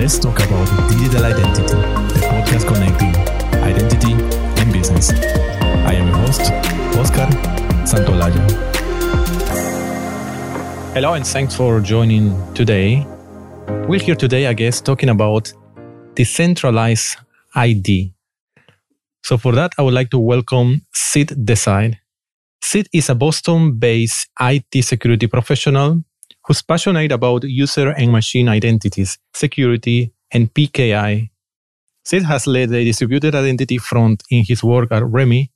let's talk about digital identity, the podcast connecting identity and business. I am your host, Oscar Santolaya. Hello, and thanks for joining today. We're here today, I guess, talking about decentralized ID. So, for that, I would like to welcome Sid Desai. Sid is a Boston based IT security professional who's passionate about user and machine identities, security, and PKI. Sid has led the distributed identity front in his work at Remme,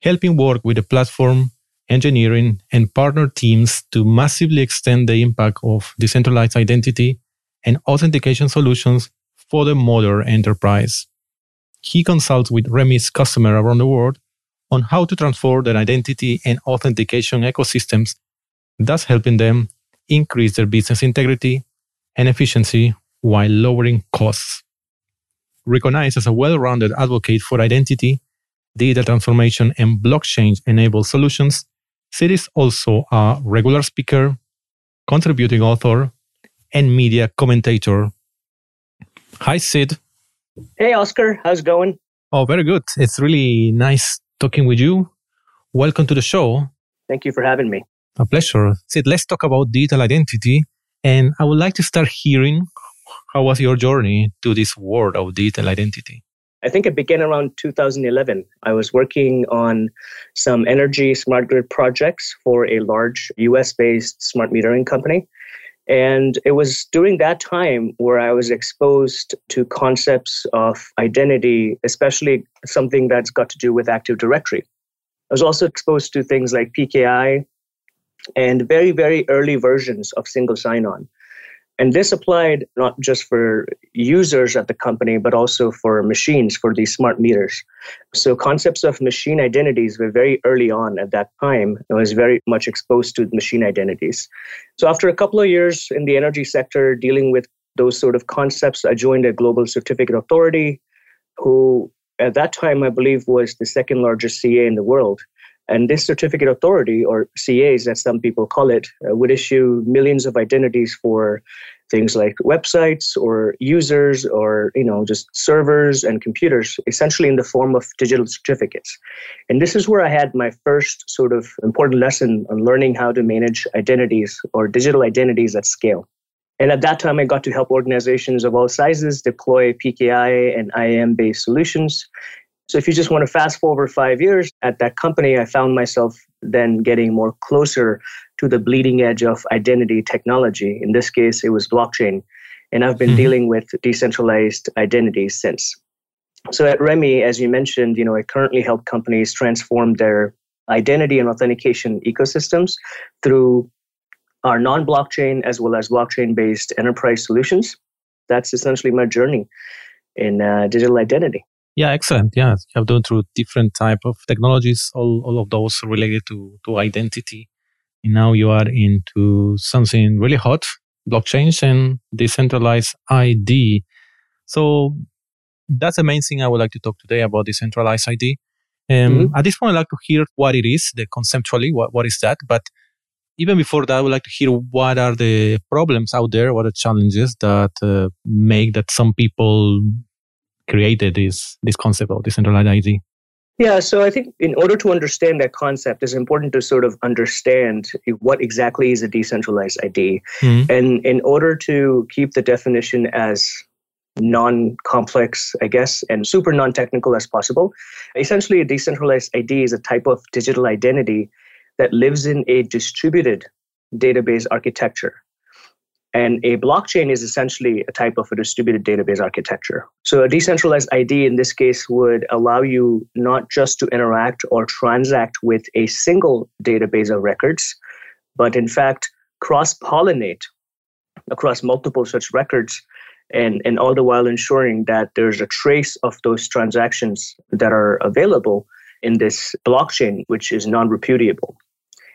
helping work with the platform, engineering, and partner teams to massively extend the impact of decentralized identity and authentication solutions for the modern enterprise. He consults with Remme's customers around the world on how to transform their identity and authentication ecosystems, thus helping them increase their business integrity and efficiency while lowering costs. Recognized as a well rounded advocate for identity, data transformation, and blockchain enabled solutions, Sid is also a regular speaker, contributing author, and media commentator. Hi, Sid. Hey, Oscar. How's it going? Oh, very good. It's really nice talking with you. Welcome to the show. Thank you for having me. A pleasure. Sid, let's talk about digital identity. And I would like to start hearing how was your journey to this world of digital identity? I think it began around 2011. I was working on some energy smart grid projects for a large US based smart metering company. And it was during that time where I was exposed to concepts of identity, especially something that's got to do with Active Directory. I was also exposed to things like PKI, and very, very early versions of single sign on. And this applied not just for users at the company, but also for machines, for these smart meters. So concepts of machine identities were very early on at that time. I was very much exposed to machine identities. So after a couple of years in the energy sector dealing with those sort of concepts, I joined a global certificate authority who at that time I believe was the second largest CA in the world. And this certificate authority, or CAs as some people call it, uh, would issue millions of identities for things like websites or users or you know just servers and computers essentially in the form of digital certificates. And this is where i had my first sort of important lesson on learning how to manage identities or digital identities at scale. And at that time i got to help organizations of all sizes deploy pki and iam based solutions so if you just want to fast forward five years at that company, I found myself then getting more closer to the bleeding edge of identity technology. In this case, it was blockchain. And I've been mm-hmm. dealing with decentralized identities since. So at Remme, as you mentioned, you know, I currently help companies transform their identity and authentication ecosystems through our non-blockchain as well as blockchain-based enterprise solutions. That's essentially my journey in uh, digital identity. Yeah, excellent. Yeah, you have done through different type of technologies, all, all of those related to, to identity. And now you are into something really hot, blockchain and decentralized ID. So that's the main thing I would like to talk today about decentralized ID. Um, mm-hmm. At this point, I'd like to hear what it is, the conceptually, what, what is that? But even before that, I would like to hear what are the problems out there, what are the challenges that uh, make that some people created this this concept of decentralized ID? Yeah, so I think in order to understand that concept, it's important to sort of understand what exactly is a decentralized ID. Mm-hmm. And in order to keep the definition as non complex, I guess, and super non technical as possible, essentially a decentralized ID is a type of digital identity that lives in a distributed database architecture. And a blockchain is essentially a type of a distributed database architecture. So a decentralized ID in this case would allow you not just to interact or transact with a single database of records, but in fact cross pollinate across multiple such records and, and all the while ensuring that there's a trace of those transactions that are available in this blockchain, which is non repudiable.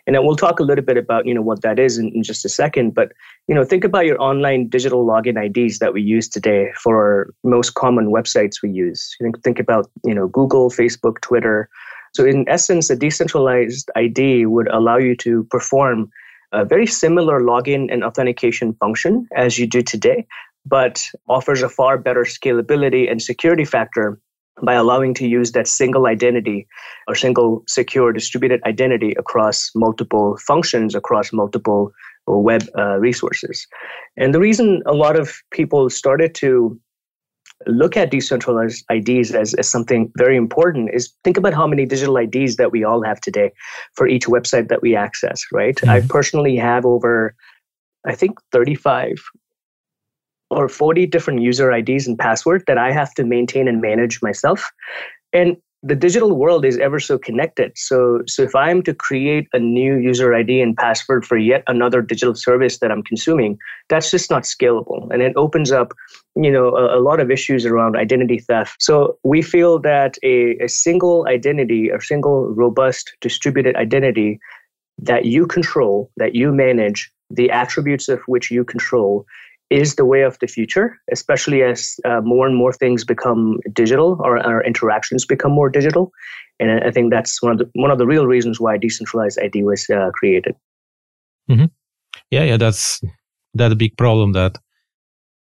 And then we'll talk a little bit about you know what that is in, in, just a second. But you know, think about your online digital login IDs that we use today for our most common websites we use. Think think about you know Google, Facebook, Twitter. So in essence, a decentralized ID would allow you to perform a very similar login and authentication function as you do today, but offers a far better scalability and security factor by allowing to use that single identity or single secure distributed identity across multiple functions across multiple web uh, resources and the reason a lot of people started to look at decentralized IDs as, as something very important is think about how many digital IDs that we all have today for each website that we access, right? Mm-hmm. I personally have over, I think, 35 or 40 different user IDs and passwords that I have to maintain and manage myself. And the digital world is ever so connected. So, so if I'm to create a new user ID and password for yet another digital service that I'm consuming, that's just not scalable, and it opens up, you know, a, a lot of issues around identity theft. So we feel that a, a single identity, a single robust distributed identity that you control, that you manage, the attributes of which you control is the way of the future, especially as uh, more and more things become digital or our interactions become more digital. And I think that's one of the one of the real reasons why decentralized ID was uh, created. Mm-hmm. Yeah, yeah, that's that big problem that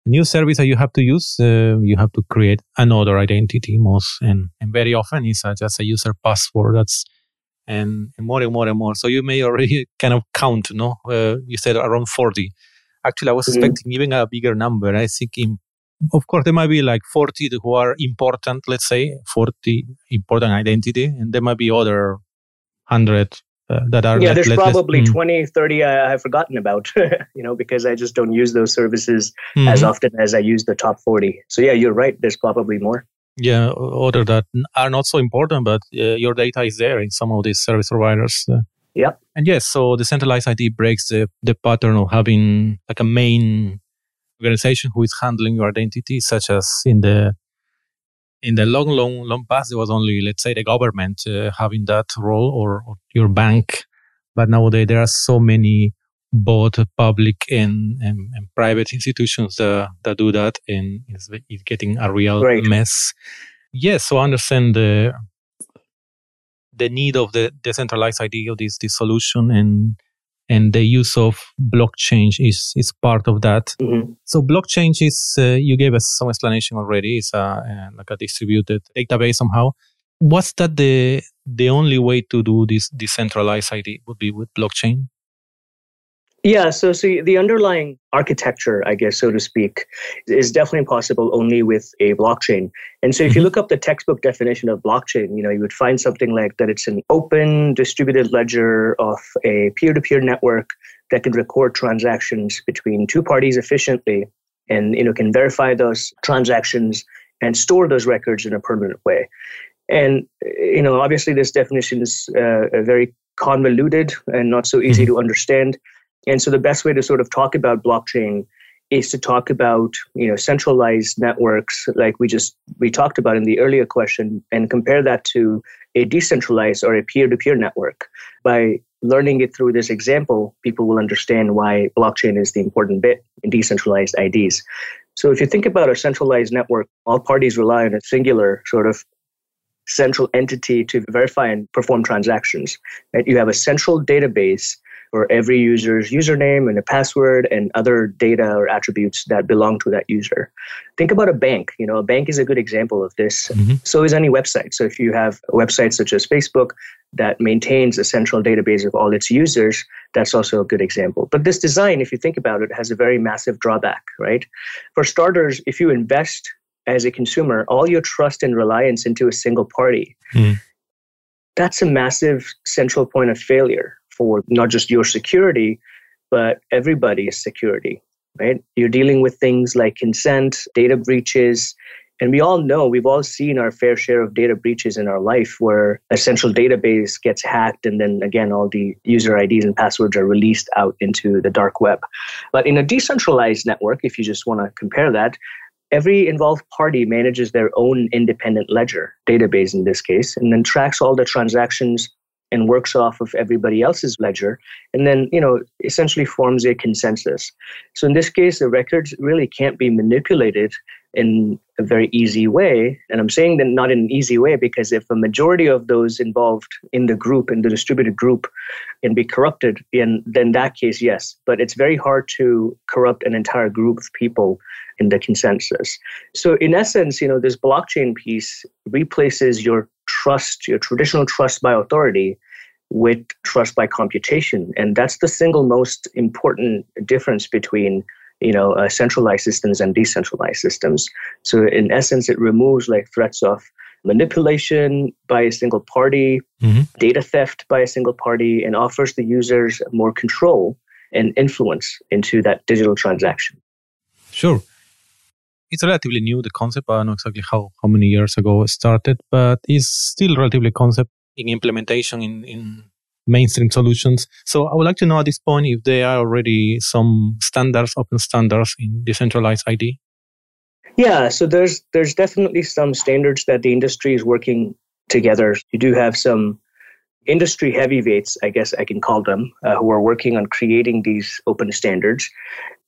new service that you have to use, uh, you have to create another identity most, and, and very often it's uh, just a user password. That's and, and more and more and more. So you may already kind of count, no? Uh, you said around forty Actually, I was mm-hmm. expecting even a bigger number. I think, in, of course, there might be like 40 who are important, let's say, 40 important identity, and there might be other 100 uh, that are. Yeah, let, there's let, probably mm. 20, 30 I, I've forgotten about, you know, because I just don't use those services mm-hmm. as often as I use the top 40. So, yeah, you're right. There's probably more. Yeah, other that are not so important, but uh, your data is there in some of these service providers. Uh, Yep. And yes, so the centralized ID breaks the, the pattern of having like a main organization who is handling your identity, such as in the in the long, long, long past, there was only, let's say, the government uh, having that role or, or, your bank. But nowadays, there are so many both public and, and, and private institutions that, that do that, and it's, it's getting a real mess. Yes, so I understand the the need of the decentralized ID of this, this solution and and the use of blockchain is is part of that. Mm-hmm. So blockchain is uh, you gave us some explanation already. It's a, uh, like a distributed database somehow. Was that the the only way to do this decentralized ID would be with blockchain? Yeah, so see the underlying architecture, I guess, so to speak, is definitely possible only with a blockchain. And so if you mm-hmm. look up the textbook definition of blockchain, you know, you would find something like that it's an open distributed ledger of a peer-to-peer network that can record transactions between two parties efficiently and you know can verify those transactions and store those records in a permanent way. And you know, obviously, this definition is uh, very convoluted and not so easy mm-hmm. to understand. And so the best way to sort of talk about blockchain is to talk about you know centralized networks like we just we talked about in the earlier question and compare that to a decentralized or a peer-to-peer network. By learning it through this example people will understand why blockchain is the important bit in decentralized ids so if you think about a centralized network all parties rely on a singular sort of central entity to verify and perform transactions. Right? you have a central database for every user's username and a password and other data or attributes that belong to that user. Think about a bank. You know, a bank is a good example of this. Mm-hmm. So is any website. So if you have a website such as Facebook that maintains a central database of all its users, that's also a good example. But this design, if you think about it, has a very massive drawback, right? For starters, if you invest as a consumer all your trust and reliance into a single party, mm. that's a massive central point of failure for not just your security, but everybody's security, right? You're dealing with things like consent, data breaches, and we all know, we've all seen our fair share of data breaches in our life where a central database gets hacked and then again, all the user IDs and passwords are released out into the dark web. But in a decentralized network, if you just want to compare that, every involved party manages their own independent ledger, database in this case, and then tracks all the transactions and works off of everybody else's ledger and then you know essentially forms a consensus so in this case the records really can't be manipulated in a very easy way. And I'm saying that not in an easy way because if a majority of those involved in the group, in the distributed group, can be corrupted, in then that case, yes. But it's very hard to corrupt an entire group of people in the consensus. So in essence, you know, this blockchain piece replaces your trust, your traditional trust by authority with trust by computation. And that's the single most important difference between you know, uh, centralized systems and decentralized systems. So in essence, it removes like threats of manipulation by a single party, mm-hmm. data theft by a single party, and offers the users more control and influence into that digital transaction. Sure. It's relatively new, the concept. I don't know exactly how, how many years ago it started, but it's still relatively concept in implementation in, in mainstream solutions. So I would like to know at this point if there are already some standards, open standards in decentralized ID. Yeah, so there's there's definitely some standards that the industry is working together. You do have some industry heavyweights, I guess I can call them, uh, who are working on creating these open standards.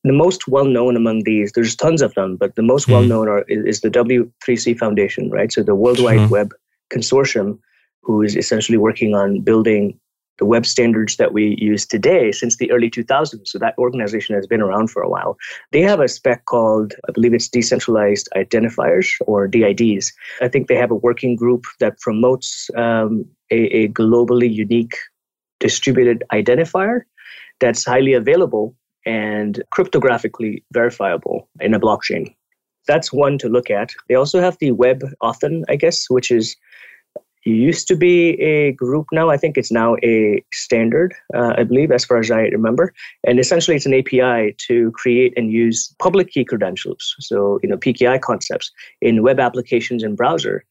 The most well known among these, there's tons of them, but the most mm. well known are is, the W3C Foundation, right? So the World Wide Web Consortium, who is essentially working on building the web standards that we use today since the early 2000s. So that organization has been around for a while. They have a spec called, I believe it's decentralized identifiers or DIDs. I think they have a working group that promotes um, a, a globally unique distributed identifier that's highly available and cryptographically verifiable in a blockchain. That's one to look at. They also have the Web Authn, I guess, which is used to be a group now. I think it's now a standard, uh, I believe, as far as I remember. And essentially, it's an API to create and use public key credentials. So, you know, PKI concepts in web applications and browser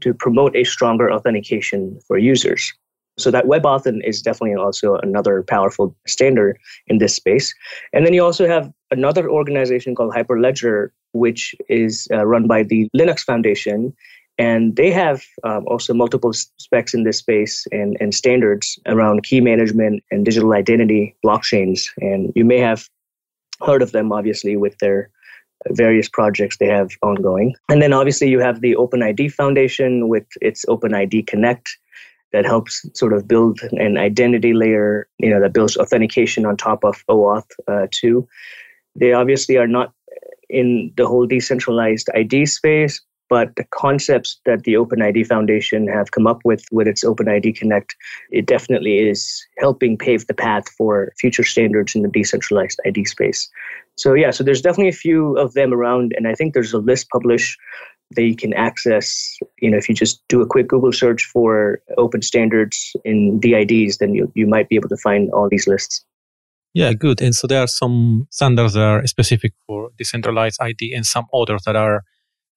to promote a stronger authentication for users. So that WebAuthn is definitely also another powerful standard in this space. And then you also have another organization called Hyperledger, which is uh, run by the Linux Foundation and they have um, also multiple specs in this space and, and standards around key management and digital identity blockchains. And you may have heard of them, obviously, with their various projects they have ongoing. And then obviously you have the OpenID Foundation with its OpenID Connect that helps sort of build an identity layer, you know, that builds authentication on top of OAuth uh, 2. They obviously are not in the whole decentralized ID space, but the concepts that the OpenID Foundation have come up with with its OpenID Connect, it definitely is helping pave the path for future standards in the decentralized ID space. So yeah, so there's definitely a few of them around, and I think there's a list published that you can access. You know, if you just do a quick Google search for open standards in DIDs, then you you might be able to find all these lists. Yeah, good. And so there are some standards that are specific for decentralized ID and some others that are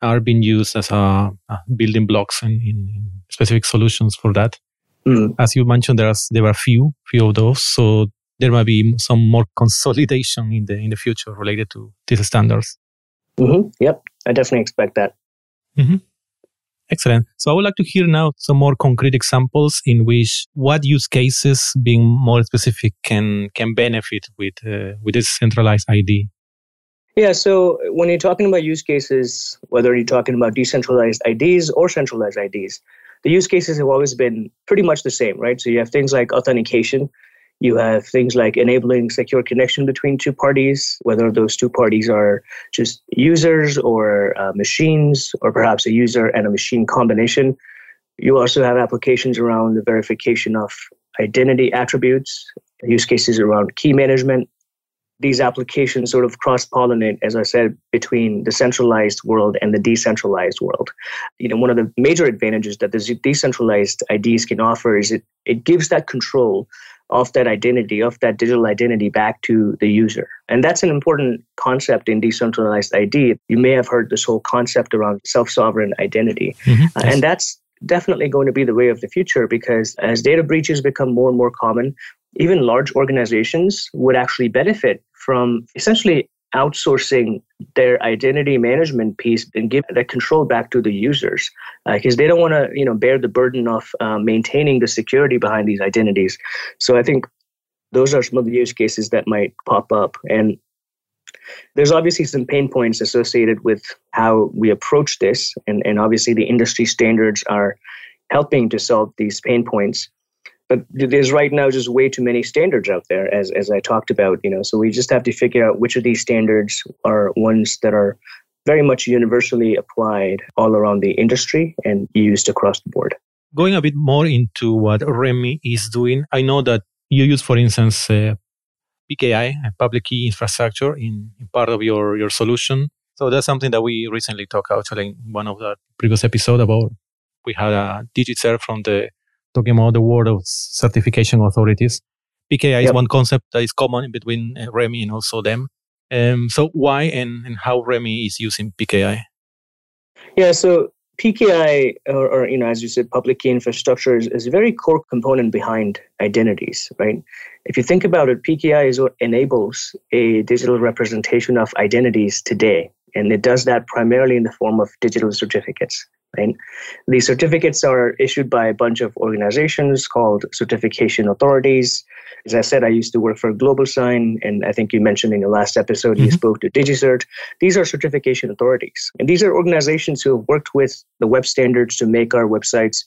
are being used as a, a building blocks in, in, specific solutions for that. Mm. As you mentioned, there are there are few few of those, so there might be some more consolidation in the in the future related to these standards. Mm-hmm. Yep, I definitely expect that. Mm-hmm. Excellent. So I would like to hear now some more concrete examples in which what use cases, being more specific, can can benefit with uh, with this centralized ID. Yeah, so when you're talking about use cases, whether you're talking about decentralized IDs or centralized IDs, the use cases have always been pretty much the same, right? So you have things like authentication, you have things like enabling secure connection between two parties, whether those two parties are just users or uh, machines, or perhaps a user and a machine combination. You also have applications around the verification of identity attributes, use cases around key management, these applications sort of cross pollinate, as I said, between the centralized world and the decentralized world. You know, one of the major advantages that the decentralized IDs can offer is it, it gives that control of that identity, of that digital identity back to the user. And that's an important concept in decentralized ID. You may have heard this whole concept around self sovereign identity. Mm-hmm. Uh, and that's definitely going to be the way of the future because as data breaches become more and more common, even large organizations would actually benefit from essentially outsourcing their identity management piece and give that control back to the users because uh, they don't want to you know bear the burden of uh, maintaining the security behind these identities. So i think those are some of the use cases that might pop up. And there's obviously some pain points associated with how we approach this and, and obviously the industry standards are helping to solve these pain points but there's right now just way too many standards out there as as i talked about you know so we just have to figure out which of these standards are ones that are very much universally applied all around the industry and used across the board. Going a bit more into what Remme is doing i know that you use for instance uh, pki public key infrastructure in, in part of your your solution. So that's something that we recently talked actually in one of the previous episode about we had a DigiCert from the talking about the world of certification authorities. PKI yep. is one concept that is common between uh, Remme and also them. Um, so why and, and how Remme is using PKI? Yeah, so PKI, or, or, you know, as you said, public key infrastructure is, is, a very core component behind identities, right? If you think about it, PKI is what enables a digital representation of identities today, and it does that primarily in the form of digital certificates. Right? These certificates are issued by a bunch of organizations called certification authorities. As I said, I used to work for GlobalSign, and I think you mentioned in your last episode mm-hmm. you spoke to DigiCert. These are certification authorities, and these are organizations who have worked with the web standards to make our websites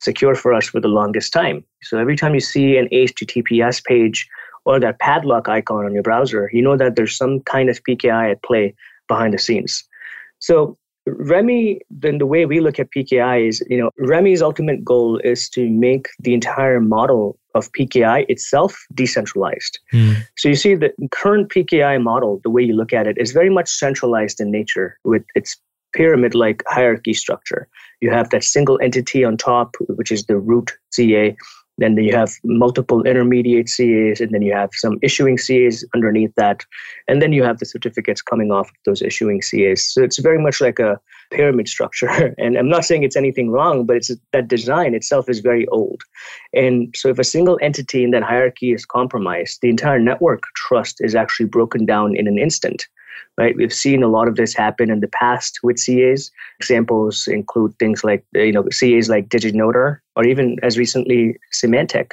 secure for us for the longest time. So every time you see an HTTPS page or that padlock icon on your browser, you know that there's some kind of PKI at play behind the scenes. So Remme, then the way we look at PKI is, you know, Remme's ultimate goal is to make the entire model of PKI itself decentralized. Mm. So you see the current PKI model, the way you look at it, is very much centralized in nature with its pyramid like hierarchy structure. You have that single entity on top, which is the root CA. Then you have multiple intermediate CAs, and then you have some issuing CAs underneath that. And then you have the certificates coming off of those issuing CAs. So it's very much like a pyramid structure. And I'm not saying it's anything wrong, but it's that design itself is very old. And so if a single entity in that hierarchy is compromised, the entire network trust is actually broken down in an instant right? We've seen a lot of this happen in the past with CAs. Examples include things like, you know, CAs like DigiNotar or even as recently Symantec.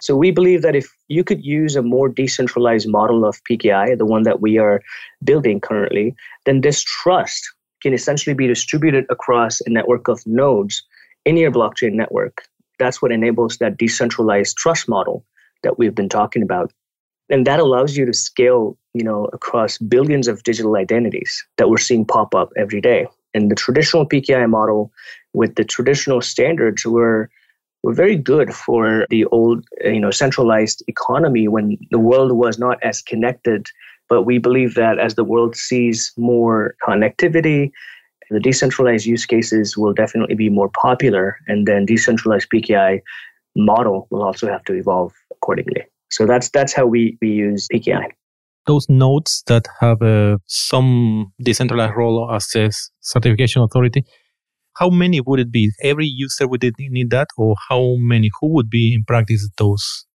So we believe that if you could use a more decentralized model of PKI, the one that we are building currently, then this trust can essentially be distributed across a network of nodes in your blockchain network. That's what enables that decentralized trust model that we've been talking about and that allows you to scale you know across billions of digital identities that we're seeing pop up every day. And the traditional pki model with the traditional standards were were very good for the old you know centralized economy when the world was not as connected. But we believe that as the world sees more connectivity the decentralized use cases will definitely be more popular and then decentralized pki model will also have to evolve accordingly. So that's that's how we, we use PKI. Those nodes that have uh, some decentralized role as a certification authority, how many would it be? Every user would need that, or how many? Who would be in practice those?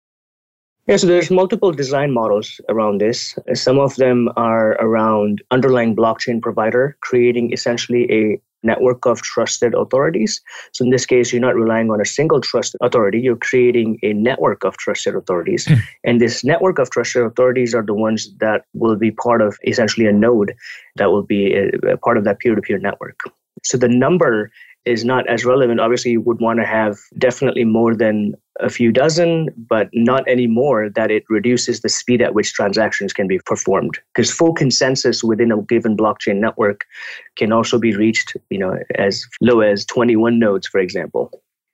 Yeah, so there's multiple design models around this. Some of them are around underlying blockchain provider, creating essentially a network of trusted authorities. So in this case, you're not relying on a single trusted authority, you're creating a network of trusted authorities. Hmm. and this network of trusted authorities are the ones that will be part of essentially a node that will be a, a part of that peer-to-peer network. So the number is not as relevant. Obviously, you would want to have definitely more than a few dozen, but not any more that it reduces the speed at which transactions can be performed. Because full consensus within a given blockchain network can also be reached, you know, as low as 21 nodes, for example.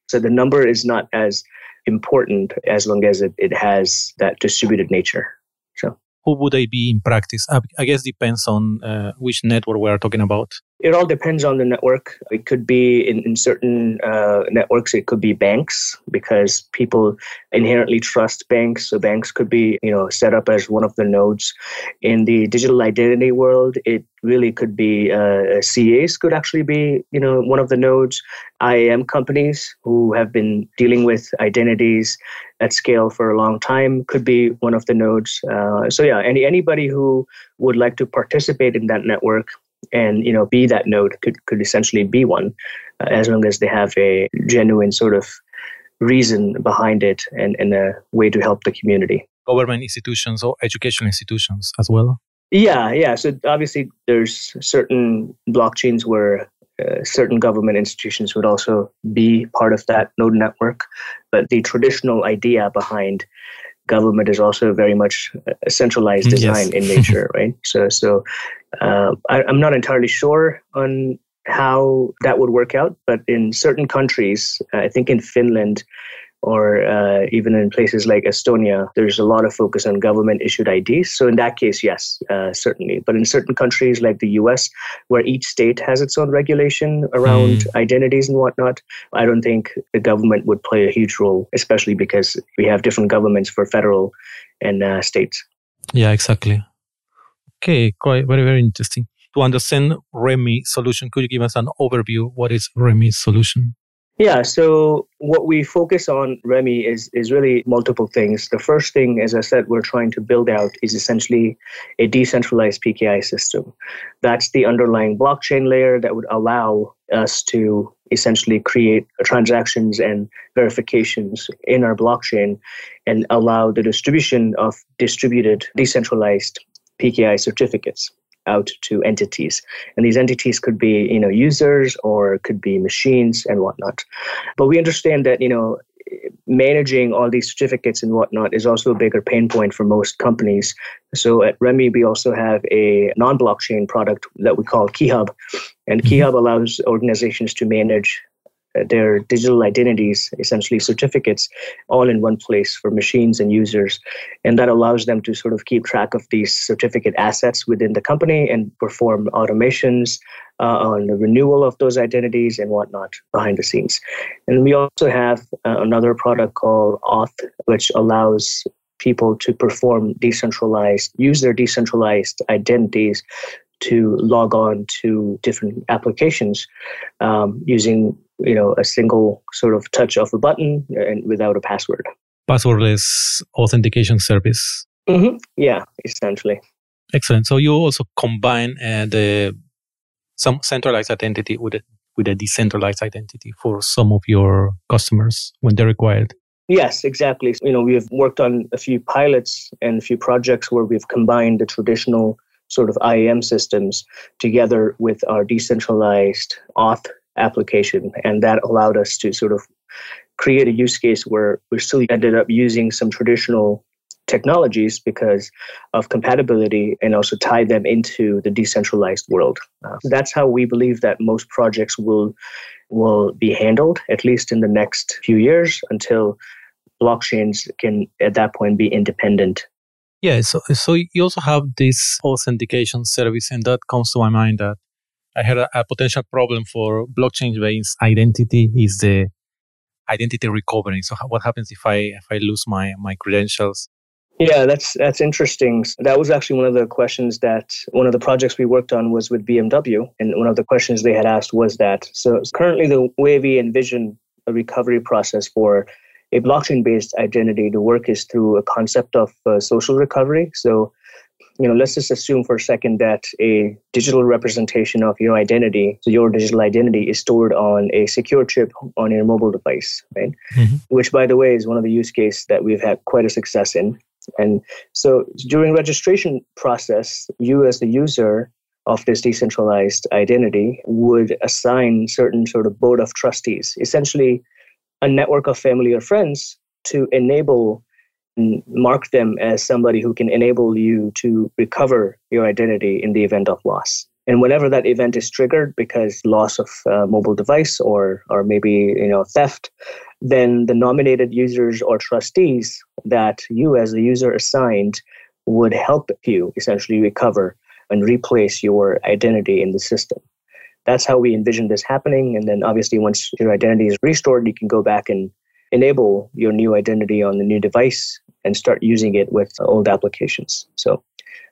So the number is not as important as long as it, it has that distributed nature. So who would they be in practice? I guess depends on uh, which network we are talking about. It all depends on the network. It could be in, in certain uh, networks, it could be banks because people inherently trust banks. So banks could be, you know, set up as one of the nodes. In the digital identity world, it really could be uh, CAs could actually be, you know, one of the nodes. IAM companies who have been dealing with identities at scale for a long time could be one of the nodes. Uh, so yeah, any anybody who would like to participate in that network and you know be that node could could essentially be one, uh, as long as they have a genuine sort of reason behind it and, and a way to help the community. Government institutions or educational institutions as well. Yeah, yeah. So obviously, there's certain blockchains where uh, certain government institutions would also be part of that node network. But the traditional idea behind government is also very much a centralized design yes. in nature, right? So, so uh, I, I'm not entirely sure on how that would work out, but in certain countries, I think in Finland, or uh, even in places like Estonia, there's a lot of focus on government issued IDs. So, in that case, yes, uh, certainly. But in certain countries like the US, where each state has its own regulation around mm. identities and whatnot, I don't think the government would play a huge role, especially because we have different governments for federal and uh, states. Yeah, exactly. Okay, quite very, very interesting. To understand Remme solution, could you give us an overview? What is Remme solution? Yeah, so what we focus on, Remme, is, is really multiple things. The first thing, as I said, we're trying to build out is essentially a decentralized PKI system. That's the underlying blockchain layer that would allow us to essentially create transactions and verifications in our blockchain and allow the distribution of distributed decentralized PKI certificates out to entities. And these entities could be, you know, users or could be machines and whatnot. But we understand that, you know, managing all these certificates and whatnot is also a bigger pain point for most companies. So at Remme, we also have a non blockchain product that we call KeyHub. And mm-hmm. KeyHub allows organizations to manage their digital identities, essentially certificates, all in one place for machines and users. And that allows them to sort of keep track of these certificate assets within the company and perform automations uh, on the renewal of those identities and whatnot behind the scenes. And we also have uh, another product called Auth, which allows people to perform decentralized, use their decentralized identities to log on to different applications um, using you know a single sort of touch of a button and without a password. Passwordless authentication service. Mm-hmm. yeah essentially. Excellent. So you also combine uh, the some centralized identity with a, with a decentralized identity for some of your customers when they're required. Yes, exactly. You know, we have worked on a few pilots and a few projects where we've combined the traditional sort of IAM systems together with our decentralized auth application. And that allowed us to sort of create a use case where we still ended up using some traditional technologies because of compatibility and also tie them into the decentralized world. Uh, that's how we believe that most projects will will be handled at least in the next few years until blockchains can at that point be independent. Yeah, so so you also have this authentication service and that comes to my mind that I had a, a potential problem for blockchain-based identity is the identity recovery. So what happens if I if I lose my my credentials? Yeah, that's that's interesting. That was actually one of the questions that one of the projects we worked on was with BMW, and one of the questions they had asked was that. So currently, the way we envision a recovery process for a blockchain-based identity to work is through a concept of uh, social recovery. So you know, let's just assume for a second that a digital representation of your identity, so your digital identity is stored on a secure chip on your mobile device, right? Mm-hmm. Which, by the way, is one of the use cases that we've had quite a success in. And so during registration process, you as the user of this decentralized identity would assign certain sort of board of trustees, essentially a network of family or friends to enable mark them as somebody who can enable you to recover your identity in the event of loss. And whenever that event is triggered because loss of uh, mobile device or or maybe you know theft, then the nominated users or trustees that you as the user assigned would help you essentially recover and replace your identity in the system. That's how we envision this happening. And then obviously once your identity is restored, you can go back and enable your new identity on the new device and start using it with old applications. So,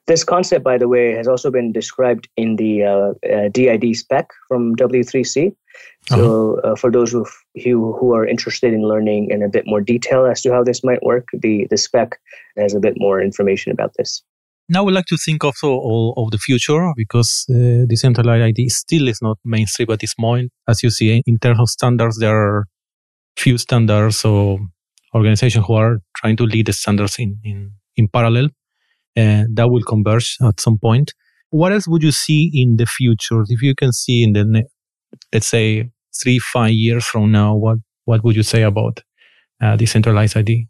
this concept, by the way, has also been described in the uh, uh, DID spec from W3C. So, uh-huh. uh, for those who, who who are interested in learning in a bit more detail as to how this might work, the the spec has a bit more information about this. Now we like to think also all of the future because uh, decentralized ID still is not mainstream at this point. As you see, in terms of standards, there are few standards or organizations who are trying to lead the standards in, in, in parallel. Uh, that will converge at some point. What else would you see in the future? If you can see in the, let's say, three, five years from now, what, what would you say about uh, decentralized ID?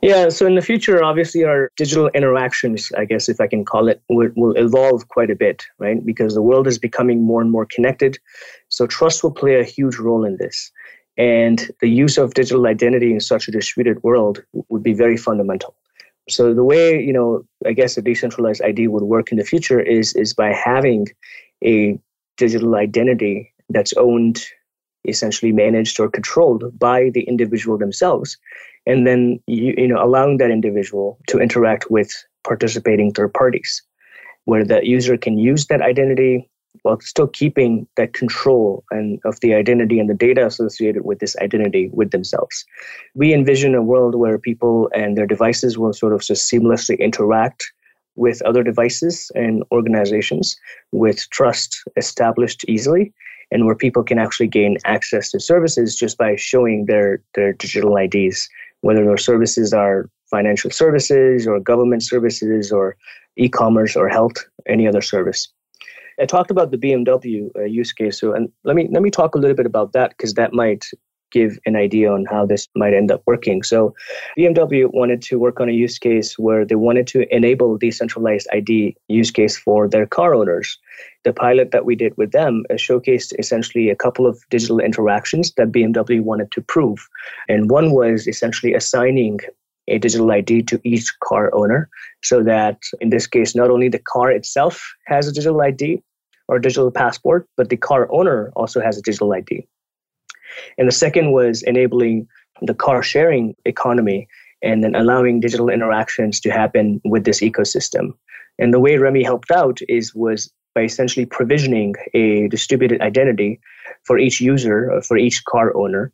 Yeah, so in the future, obviously, our digital interactions, I guess if I can call it, will, will, evolve quite a bit, right? Because the world is becoming more and more connected. So trust will play a huge role in this. And the use of digital identity in such a distributed world would be very fundamental. So the way, you know, I guess a decentralized ID would work in the future is is by having a digital identity that's owned, essentially managed or controlled by the individual themselves and then you, you know allowing that individual to interact with participating third parties where the user can use that identity while still keeping that control and of the identity and the data associated with this identity with themselves. We envision a world where people and their devices will sort of just seamlessly interact with other devices and organizations with trust established easily and where people can actually gain access to services just by showing their, their digital IDs whether those services are financial services or government services or e-commerce or health, any other service. I talked about the BMW uh, use case, so and let me let me talk a little bit about that because that might give an idea on how this might end up working. So, BMW wanted to work on a use case where they wanted to enable decentralized ID use case for their car owners. The pilot that we did with them uh, showcased essentially a couple of digital interactions that BMW wanted to prove. And one was essentially assigning a digital ID to each car owner so that in this case, not only the car itself has a digital ID or digital passport, but the car owner also has a digital ID. And the second was enabling the car sharing economy and then allowing digital interactions to happen with this ecosystem. And the way Remme helped out is was by essentially provisioning a distributed identity for each user, uh, for each car owner,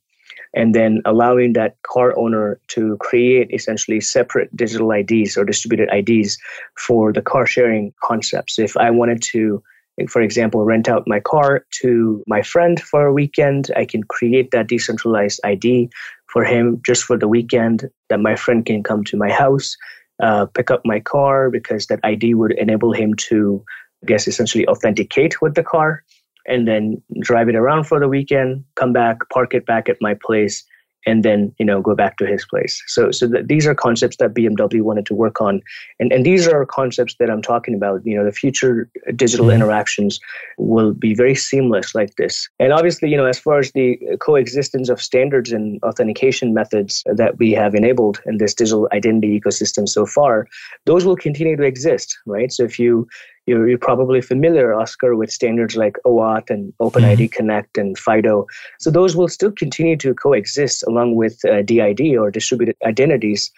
and then allowing that car owner to create essentially separate digital IDs or distributed IDs for the car sharing concept. So if I wanted to for example, rent out my car to my friend for a weekend. I can create that decentralized ID for him just for the weekend that my friend can come to my house, uh, pick up my car because that ID would enable him to, I guess, essentially authenticate with the car and then drive it around for the weekend, come back, park it back at my place, and then you know go back to his place. So so these are concepts that bmw wanted to work on. And and these are concepts that i'm talking about. You know the future digital mm-hmm. interactions will be very seamless like this. And obviously you know as far as the coexistence of standards and authentication methods that we have enabled in this digital identity ecosystem so far those will continue to exist right? So if you you're, you're probably familiar, Oscar, with standards like OAuth and OpenID mm-hmm. Connect and FIDO. So those will still continue to coexist along with uh, DID or distributed identities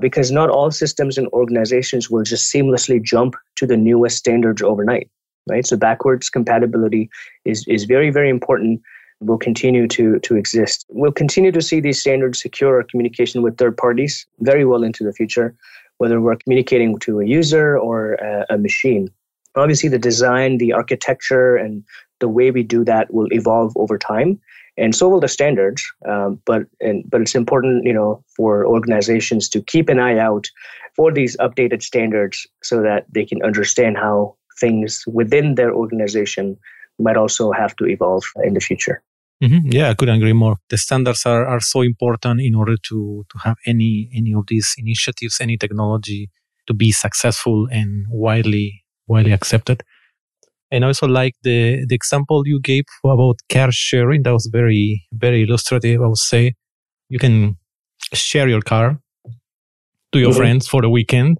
because not all systems and organizations will just seamlessly jump to the newest standards overnight, right? So backwards compatibility is, is very, very important will continue to, to exist. We'll continue to see these standards secure our communication with third parties very well into the future, whether we're communicating to a user or a, a machine obviously the design the architecture and the way we do that will evolve over time and so will the standards um, but and, but it's important you know for organizations to keep an eye out for these updated standards so that they can understand how things within their organization might also have to evolve in the future mm-hmm. yeah i couldn't agree more the standards are, are so important in order to to have any any of these initiatives any technology to be successful and widely widely accepted. And I also like the, the example you gave about car sharing. That was very, very illustrative. I would say you can share your car to your mm-hmm. friends for the weekend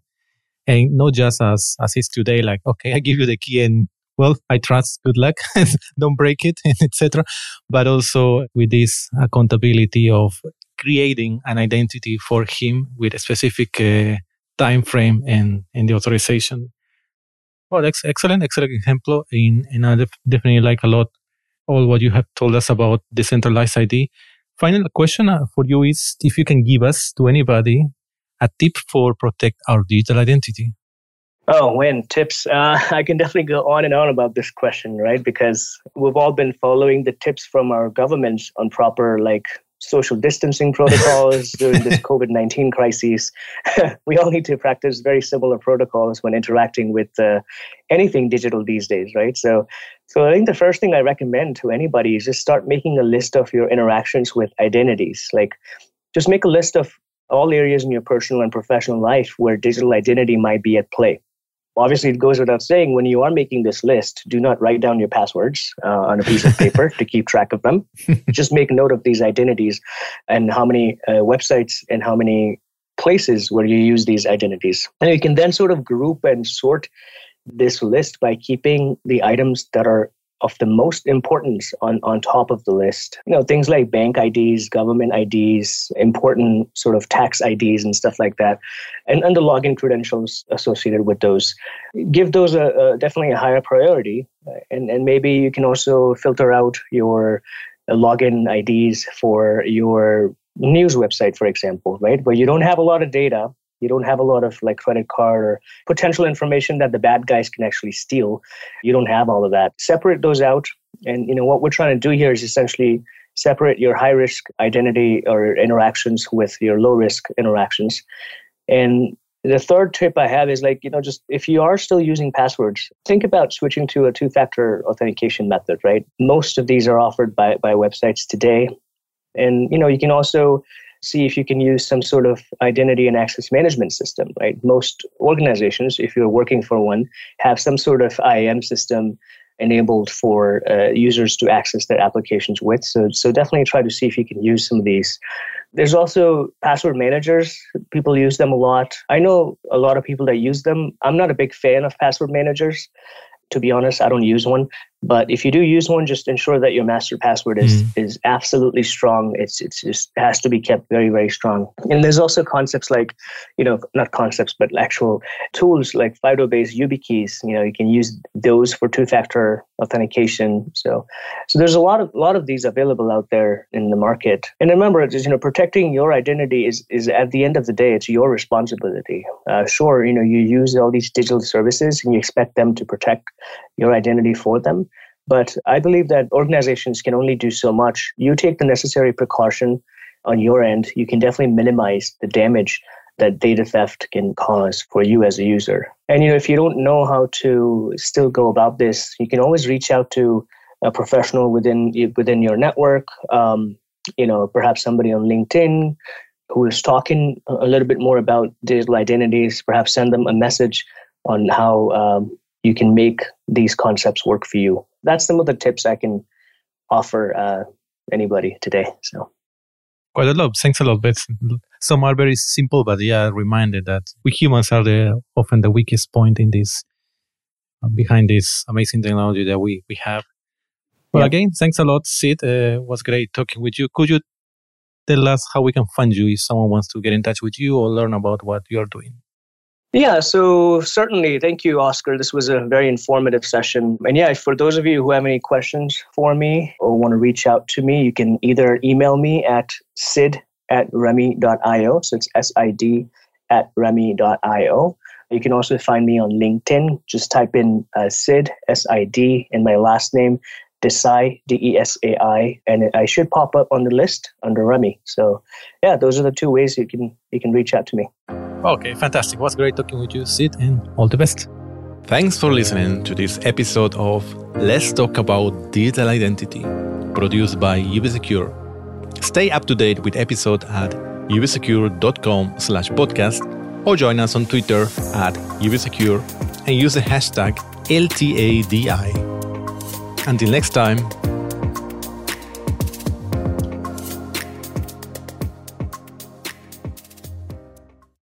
and not just as, as it's today, like, okay, I give you the key and well, I trust, good luck, don't break it, etc. But also with this accountability of creating an identity for him with a specific uh, time frame and, and the authorization Oh, that's excellent, excellent example. In and I definitely like a lot all what you have told us about decentralized ID. Final question uh, for you is if you can give us to anybody a tip for protect our digital identity. Oh, when tips? Uh, I can definitely go on and on about this question, right? Because we've all been following the tips from our governments on proper like social distancing protocols during this COVID 19 crisis. we all need to practice very similar protocols when interacting with uh, anything digital these days, right? So, so I think the first thing I recommend to anybody is just start making a list of your interactions with identities. Like, just make a list of all areas in your personal and professional life where digital identity might be at play obviously it goes without saying when you are making this list do not write down your passwords uh, on a piece of paper to keep track of them. Just make note of these identities and how many uh, websites and how many places where you use these identities. And you can then sort of group and sort this list by keeping the items that are of the most importance on, on top of the list. You know, things like bank IDs, government IDs, important sort of tax IDs and stuff like that, and, and the login credentials associated with those. Give those a, a definitely a higher priority. And, and maybe you can also filter out your login IDs for your news website, for example, right? Where you don't have a lot of data, you don't have a lot of like credit card or potential information that the bad guys can actually steal you don't have all of that separate those out and you know what we're trying to do here is essentially separate your high risk identity or interactions with your low risk interactions and the third tip I have is like, you know, just if you are still using passwords, think about switching to a two factor authentication method, right? Most of these are offered by, by websites today. And, you know, you can also see if you can use some sort of identity and access management system, right? Most organizations, if you're working for one, have some sort of IAM system enabled for uh, users to access their applications with. So, so definitely try to see if you can use some of these. There's also password managers. People use them a lot. I know a lot of people that use them. I'm not a big fan of password managers. To be honest, I don't use one. But if you do use one, just ensure that your master password is mm. is absolutely strong. It's it's just it has to be kept very very strong. And there's also concepts like, you know, not concepts but actual tools like FIDO-based YubiKeys. You know, you can use those for two-factor authentication. So so there's a lot of a lot of these available out there in the market. And remember, just you know, protecting your identity is is at the end of the day, it's your responsibility. Uh, sure, you know, you use all these digital services and you expect them to protect your identity for them but I believe that organizations can only do so much. You take the necessary precaution on your end, you can definitely minimize the damage that data theft can cause for you as a user. And you know, if you don't know how to still go about this, you can always reach out to a professional within within your network. Um, you know, perhaps somebody on LinkedIn who is talking a little bit more about digital identities. Perhaps send them a message on how um, you can make these concepts work for you that's some of the tips I can offer uh, anybody today. So quite a lot. Thanks a lot. But some are very simple, but yeah, reminded that we humans are the often the weakest point in this uh, behind this amazing technology that we we have. Well, yeah. again, thanks a lot, Sid. Uh, was great talking with you. Could you tell us how we can find you if someone wants to get in touch with you or learn about what you are doing? Yeah, so certainly. Thank you, Oscar. This was a very informative session. And yeah, for those of you who have any questions for me or want to reach out to me, you can either email me at sid at remme.io. So it's S I D at remme.io. You can also find me on LinkedIn. Just type in uh, Sid, S I D, and my last name, Desai, D E S A I, and I should pop up on the list under Remme. So, yeah, those are the two ways you can you can reach out to me. Okay, fantastic. It was great talking with you, Sid, and all the best. Thanks for listening to this episode of Let's Talk About Digital Identity, produced by UbiSecure. Stay up to date with episode at ubisecure.com slash podcast or join us on Twitter at ubisecure and use the hashtag LTADI. Until next time,